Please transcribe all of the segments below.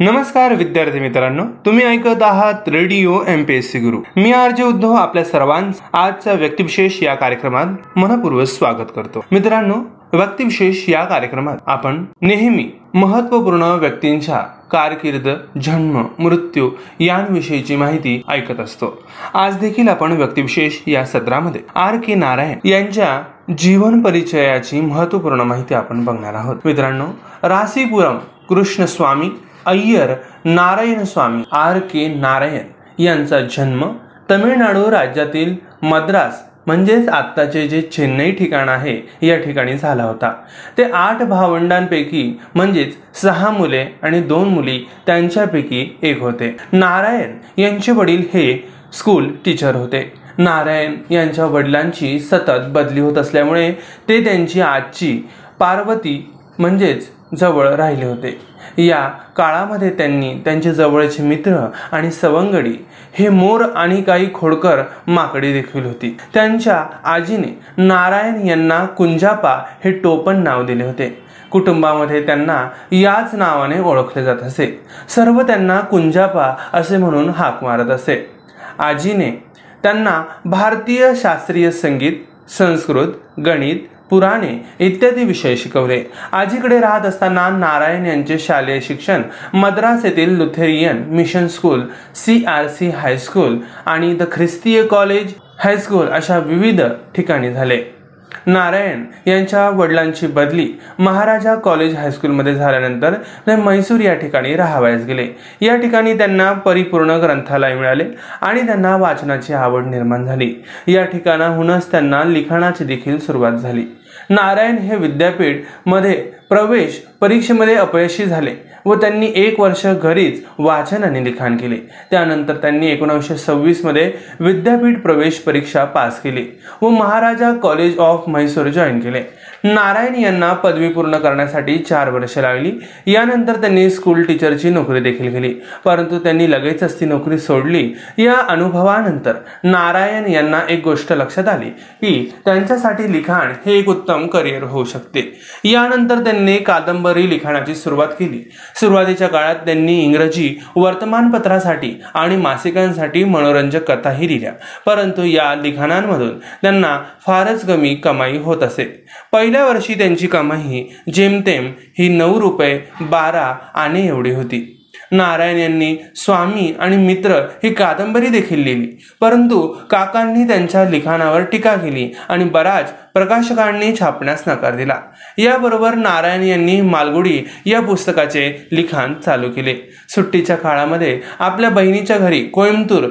नमस्कार विद्यार्थी मित्रांनो तुम्ही ऐकत आहात radio M P S C guru. मी आरजे उद्धव आपल्या सर्वांच आजचा व्यक्तिविशेष या कार्यक्रमात मनपूर्वक स्वागत करतो. मित्रांनो व्यक्तिविशेष या कार्यक्रमात आपण नेहमी महत्त्वपूर्ण व्यक्तींच्या कारकीर्द जन्म मृत्यू यांविषयीची माहिती ऐकत असतो. आज देखील आपण व्यक्तिविशेष या सत्रामध्ये आर के नारायण यांच्या जीवन परिचयाची महत्त्वपूर्ण माहिती आपण बघणार आहोत. मित्रांनो रासीपुरम कृष्णस्वामी अय्यर नारायण स्वामी आर के नारायण यांचा जन्म तमिळनाडू राज्यातील मद्रास म्हणजेच आत्ताचे जे चेन्नई ठिकाण आहे या ठिकाणी झाला होता. ते आठ भावंडांपैकी म्हणजेच सहा मुले आणि दोन मुली त्यांच्यापैकी एक होते. नारायण यांचे वडील हे स्कूल टीचर होते. नारायण यांच्या वडिलांची सतत बदली होत असल्यामुळे ते त्यांची आजची पार्वती म्हणजेच जवळ राहिले होते. या काळामध्ये त्यांनी त्यांचे जवळचे मित्र आणि सवंगडी हे मोर आणि काही खोडकर माकडी देखील होती. त्यांच्या आजीने नारायण यांना कुंजापा हे टोपण नाव दिले होते. कुटुंबामध्ये त्यांना याच नावाने ओळखले जात असे. सर्व त्यांना कुंजापा असे म्हणून हाक मारत असे. आजीने त्यांना भारतीय शास्त्रीय संगीत संस्कृत गणित पुराणे इत्यादी विषय शिकवले. आजीकडे राहत असताना नारायण यांचे शालेय शिक्षण मद्रास येथील Lutheran mission school C R C high school आणि द ख्रिस्तीय कॉलेज हायस्कूल अशा विविध ठिकाणी झाले. नारायण यांच्या वडिलांची बदली महाराजा कॉलेज हायस्कूलमध्ये झाल्यानंतर ते मैसूर या ठिकाणी राहावयास गेले. या ठिकाणी त्यांना परिपूर्ण ग्रंथालय मिळाले आणि त्यांना वाचनाची आवड निर्माण झाली. या ठिकाणाहूनच त्यांना लिखाणाची देखील सुरुवात झाली. नारायण हे विद्यापीठमध्ये प्रवेश परीक्षेमध्ये अपयशी झाले व त्यांनी एक वर्ष घरीच वाचन आणि लिखाण केले. त्यानंतर त्यांनी एकोणीसशे सव्वीसमध्ये विद्यापीठ प्रवेश परीक्षा पास केली व Maharaja college of Mysore join केले. नारायण यांना पदवी पूर्ण करण्यासाठी चार वर्षे लागली. यानंतर त्यांनी स्कूल टीचरची नोकरी देखील केली. परंतु त्यांनी लगेचच ती नोकरी सोडली. या अनुभवानंतर नारायण यांना एक गोष्ट लक्षात आली की त्यांच्यासाठी लिखाण हे एक उत्तम करिअर होऊ शकते. यानंतर त्यांनी कादंबरी लिखाणाची सुरुवात केली. सुरुवातीच्या काळात त्यांनी इंग्रजी वर्तमानपत्रासाठी आणि मासिकांसाठी मनोरंजक कथाही लिहिल्या. परंतु या लिखाणांमधून त्यांना फारच कमी कमाई होत असे. पहिल्या वर्षी त्यांची कमाई जेमतेम ही नऊ रुपये बारा आणे एवढी होती. नारायण यांनी स्वामी आणि मित्र ही कादंबरी देखील लिहिली. परंतु काकांनी त्यांच्या लिखाणावर टीका केली आणि बराच प्रकाशकांनी छापण्यास नकार दिला. याबरोबर नारायण यांनी मालगुडी या पुस्तकाचे लिखाण चालू केले. सुट्टीच्या काळामध्ये आपल्या बहिणीच्या घरी कोइंबतूर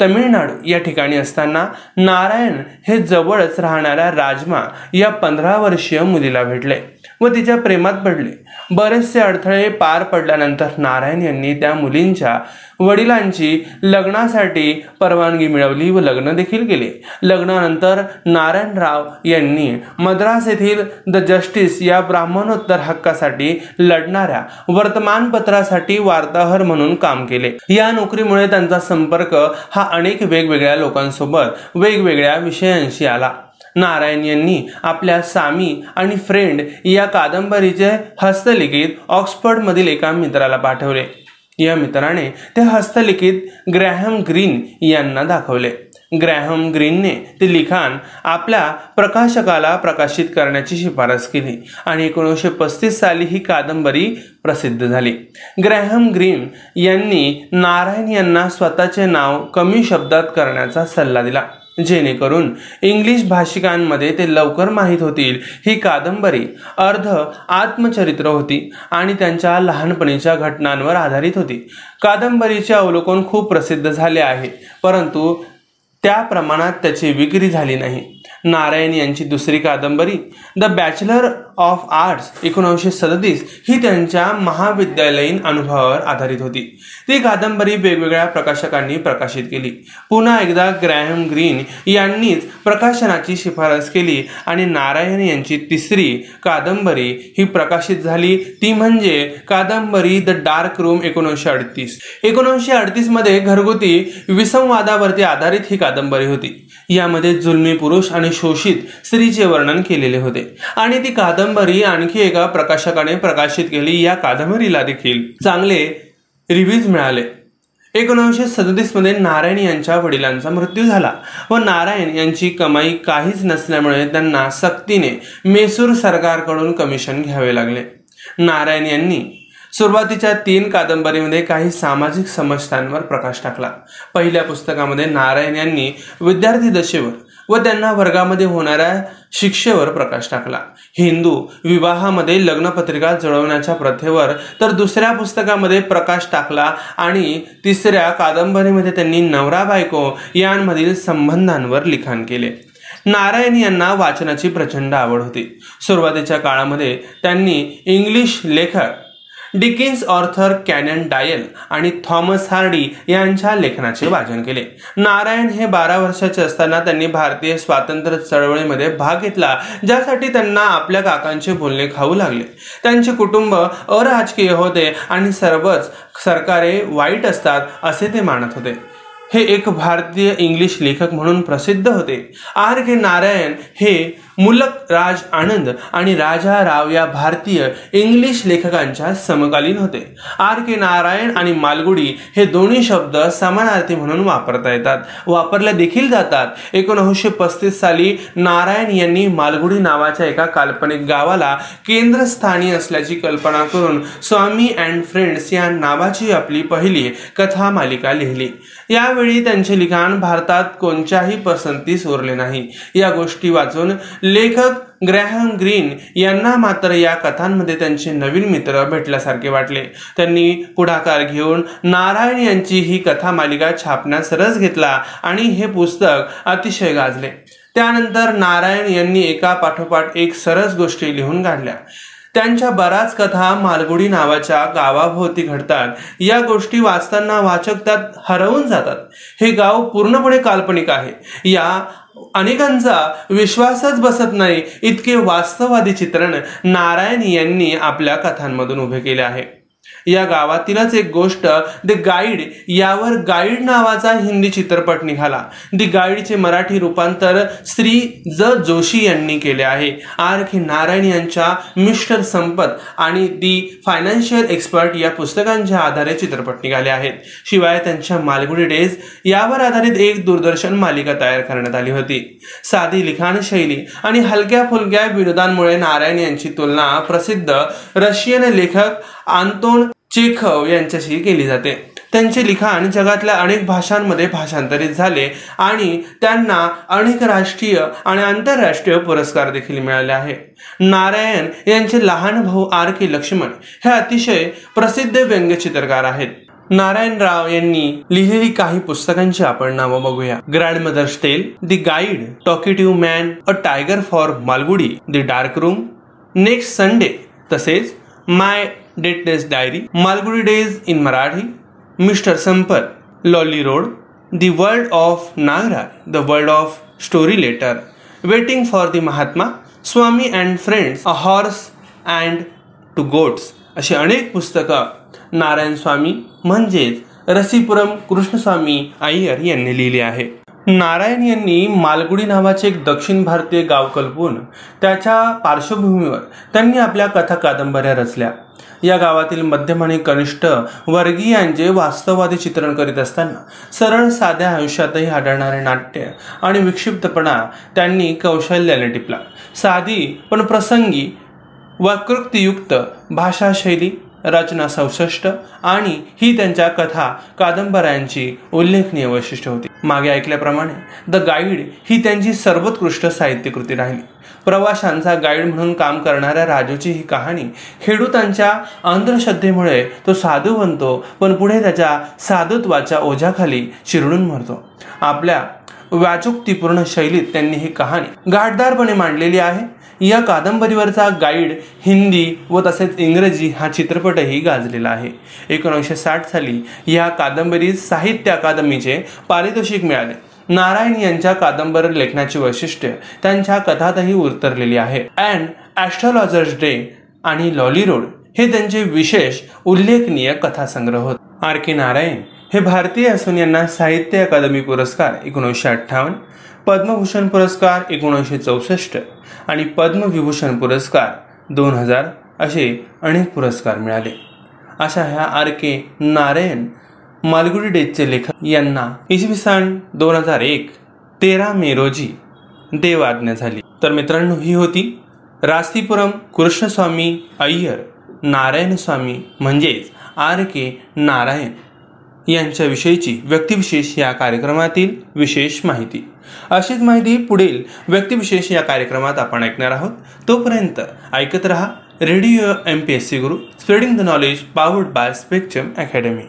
तमिळनाडू या ठिकाणी असताना नारायण हे जवळच राहणाऱ्या राजमा या पंधरा वर्षीय मुलीला भेटले. व तिच्या प्रेमात पडले. बरेचसे अडथळे पार पडल्यानंतर नारायण यांनी त्या मुलींच्या वडिलांची लग्नासाठी परवानगी मिळवली व लग्न देखील केले. लग्नानंतर नारायणराव यांनी मद्रास येथील द जस्टिस या ब्राह्मणोत्तर हक्कासाठी लढणाऱ्या वर्तमानपत्रासाठी वार्ताहर म्हणून काम केले. या नोकरीमुळे त्यांचा संपर्क हा अनेक वेगवेगळ्या लोकांसोबत वेगवेगळ्या विषयांशी आला. नारायण यांनी आपल्या सामी आणि फ्रेंड या कादंबरीचे हस्तलिखित ऑक्सफर्डमधील एका मित्राला पाठवले. या मित्राने ते हस्तलिखित ग्रॅहम ग्रीन यांना दाखवले. ग्रॅहम ग्रीनने ते लिखाण आपल्या प्रकाशकाला प्रकाशित करण्याची शिफारस केली आणि एकोणीसशे पस्तीस साली ही कादंबरी प्रसिद्ध झाली. ग्रॅहम ग्रीन यांनी नारायण यांना स्वतःचे नाव कमी शब्दात करण्याचा सल्ला दिला. जेणेकरून इंग्लिश भाषिकांमध्ये ते लवकर माहीत होतील. ही कादंबरी अर्ध आत्मचरित्र होती आणि त्यांच्या लहानपणीच्या घटनांवर आधारित होती. कादंबरीचे अवलोकन खूप प्रसिद्ध झाले आहे परंतु त्या प्रमाणात त्याची विक्री झाली नाही. नारायण यांची दुसरी कादंबरी द बॅचलर ऑफ आर्ट्स एकोणावीसशे सदतीस ही त्यांच्या महाविद्यालयीन अनुभवावर आधारित होती. ती कादंबरी वेगवेगळ्या प्रकाशकांनी प्रकाशित केली. पुन्हा एकदा ग्रॅहम ग्रीन यांनीच प्रकाशनाची शिफारस केली आणि नारायण यांची तिसरी कादंबरी ही प्रकाशित झाली. ती म्हणजे कादंबरी द डार्क रूम एकोणीसशे अडतीस. एकोणीसशे अडतीसमध्ये घरगुती विसंवादावरती आधारित ही कादंबरी होती. यामध्ये जुलमी पुरुष आणि शोषित स्त्रीचे वर्णन केलेले होते. आणि ती कादंबरी कादंबरी आणखी एका प्रकाशकाने प्रकाशित केली. या कादंबरीला देखील चांगले रिव्ह्यूज मिळाले. एकोणीसशे सदतीसमध्ये नारायण यांच्या वडिलांचा मृत्यू झाला व नारायण यांची कमाई काहीच नसल्यामुळे त्यांना सक्तीने मेसूर सरकारकडून कमिशन घ्यावे लागले. नारायण यांनी सुरुवातीच्या तीन कादंबरीमध्ये काही सामाजिक समस्यांवर प्रकाश टाकला. पहिल्या पुस्तकामध्ये नारायण यांनी विद्यार्थी दशेवर व त्यांना वर्गामध्ये होणाऱ्या शिक्षेवर प्रकाश टाकला. हिंदू विवाहामध्ये लग्नपत्रिका जळवण्याच्या प्रथेवर तर दुसऱ्या पुस्तकामध्ये प्रकाश टाकला आणि तिसऱ्या कादंबरीमध्ये त्यांनी नवरा बायको यांमधील संबंधांवर लिखाण केले. नारायण यांना वाचनाची प्रचंड आवड होती. सुरुवातीच्या काळामध्ये त्यांनी इंग्लिश लेखक डिकिन्स ऑर्थर कॅनन डायल आणि थॉमस हार्डी यांच्या लेखनाचे वाचन केले. नारायण हे बारा वर्षाचे असताना त्यांनी भारतीय स्वातंत्र्य चळवळीमध्ये भाग घेतला ज्यासाठी त्यांना आपल्या काकांचे बोलणे खाऊ लागले. त्यांचे कुटुंब अराजकीय होते आणि सर्वच सरकारे वाईट असतात असे ते मानत होते. हे एक भारतीय इंग्लिश लेखक म्हणून प्रसिद्ध होते. आर के नारायण हे मुलक राज आनंद आणि राजा राव या भारतीय इंग्लिश लेखकांच्या समकालीन होते. आर के नारायण आणि मालगुडी हे दोन्ही शब्द समानार्थी म्हणून वापरता येतात. वापरल्या देखील जातात. एकोणीसशे पस्तीस साली नारायण यांनी मालगुडी नावाच्या एका काल्पनिक गावाला केंद्रस्थानी असल्याची कल्पना करून स्वामी अँड फ्रेंड्स या नावाची आपली पहिली कथा मालिका लिहिली. यावेळी त्यांचे लिखाण भारतात कोणत्याही पसंतीस उरले नाही. या गोष्टी वाचून लेखक ग्रॅहम ग्रीन यांना मात्र या कथांमध्ये त्यांचे नवीन मित्र भेटल्यासारखे वाटले. त्यांनी पुढाकार घेऊन नारायण यांची ही कथा मालिका छापण्यास रस घेतला आणि हे पुस्तक अतिशय गाजले. त्यानंतर नारायण यांनी एका पाठोपाठ एक सरस गोष्टी लिहून काढल्या. त्यांच्या बऱ्याच कथा मालगुडी नावाच्या गावाभोवती घडतात. या गोष्टी वाचताना वाचक त्यात हरवून जातात. हे गाव पूर्णपणे काल्पनिक आहे. या अनेकांचा विश्वासच बसत नाही. इतके वास्तववादी चित्रण नारायण यांनी आपल्या कथांमधून उभे केले आहे. या गावातीलच एक गोष्ट द गाईड यावर गाईड नावाचा हिंदी चित्रपट निघाला. दी गाईडचे मराठी रूपांतर श्री ज. जोशी यांनी केले आहे. आर. के. नारायण यांच्या मिस्टर संपत आणि दी फायनान्शियल एक्सपर्ट या पुस्तकांच्या आधारे चित्रपट निघाले आहेत. शिवाय त्यांच्या मालगुडी डेज यावर आधारित एक दूरदर्शन मालिका तयार करण्यात आली होती. साधी लिखाण शैली आणि हलक्या फुलक्या विनोदांमुळे नारायण यांची तुलना प्रसिद्ध रशियन लेखक आंतोन चेखव यांच्याशी केली जाते. त्यांचे लिखाण जगातल्या अनेक भाषांमध्ये भाषांतरित झाले आणि त्यांना अनेक राष्ट्रीय आणि आंतरराष्ट्रीय पुरस्कार देखील मिळाले आहे. नारायण यांचे लहान भाऊ आर के लक्ष्मण हे अतिशय प्रसिद्ध व्यंगचित्रकार आहेत. नारायण राव यांनी लिहिलेली काही पुस्तकांची आपण नावं बघूया. Grandmother's tale the guide talkative man a tiger for Malgudi the dark room next Sunday तसेच my dateless diary Malgudi days in Marathi mister Sampath Lawley road the world of Nagara the world of story teller waiting for the Mahatma Swami and friends a horse and two goats अशी अनेक पुस्तकं नारायण स्वामी म्हणजेच रसीपुरम कृष्णस्वामी अय्यर यांनी लिहिली आहे. नारायण यांनी मालगुडी नावाचे एक दक्षिण भारतीय गाव कल्पून त्याच्या पार्श्वभूमीवर त्यांनी आपल्या कथा कादंबऱ्या रचल्या. या गावातील मध्यम आणि कनिष्ठ वर्गीयांचे वास्तववादी चित्रण करीत असताना सरळ साध्या आयुष्यातही आढळणारे नाट्य आणि विक्षिप्तपणा त्यांनी कौशल्याने टिपला. साधी पण प्रसंगी वकृक्तियुक्त भाषाशैली रचना चौसष्ट आणि ही त्यांच्या कथा कादंबऱ्यांची उल्लेखनीय वैशिष्ट्य होती. मागे ऐकल्याप्रमाणे द गाईड ही त्यांची सर्वोत्कृष्ट साहित्यकृती राहिली. प्रवाशांचा गाईड म्हणून काम करणाऱ्या राजूची ही कहाणी खेडूतांच्या अंधश्रद्धेमुळे तो साधू बनतो पण पुढे त्याच्या साधुत्वाच्या ओझ्याखाली चिरडून मरतो. आपल्या व्याजुक्तीपूर्ण शैलीत त्यांनी ही कहाणी गाठदारपणे मांडलेली आहे. या कादंबरीवरचा गाईड हिंदी व तसेच इंग्रजी हा चित्रपटही गाजलेला आहे. एकोणीसशे साठ साली या कादंबरीत साहित्य अकादमीचे पारितोषिक मिळाले. नारायण यांच्या कादंबरी लेखनाची वैशिष्ट्य त्यांच्या कथातही उतरलेली आहे. अँड ॲस्ट्रॉलॉजर्स डे आणि लॉली रोड हे त्यांचे विशेष उल्लेखनीय कथासंग्रह होत. आर के नारायण हे भारतीय असून यांना साहित्य अकादमी पुरस्कार एकोणीसशे अठ्ठावन्न पद्मभूषण पुरस्कार एकोणीसशे चौसष्ट आणि पद्मविभूषण पुरस्कार दोन हजार असे अनेक पुरस्कार मिळाले. अशा ह्या आर के नारायण मालगुडी डेजचे लेखक यांना इसवी सन दोन हजार एक तेरा मे रोजी देवाज्ञा झाली. तर मित्रांनो ही होती रास्तीपुरम कृष्णस्वामी अय्यर नारायण स्वामी म्हणजेच आर के नारायण. यांच्याविषयीची व्यक्तिविशेष या कार्यक्रमातील विशेष माहिती. अशीच माहिती पुढील व्यक्तिविशेष या कार्यक्रमात आपण ऐकणार आहोत. तोपर्यंत ऐकत रहा radio M P S C Guru spreading the knowledge powered by spectrum academy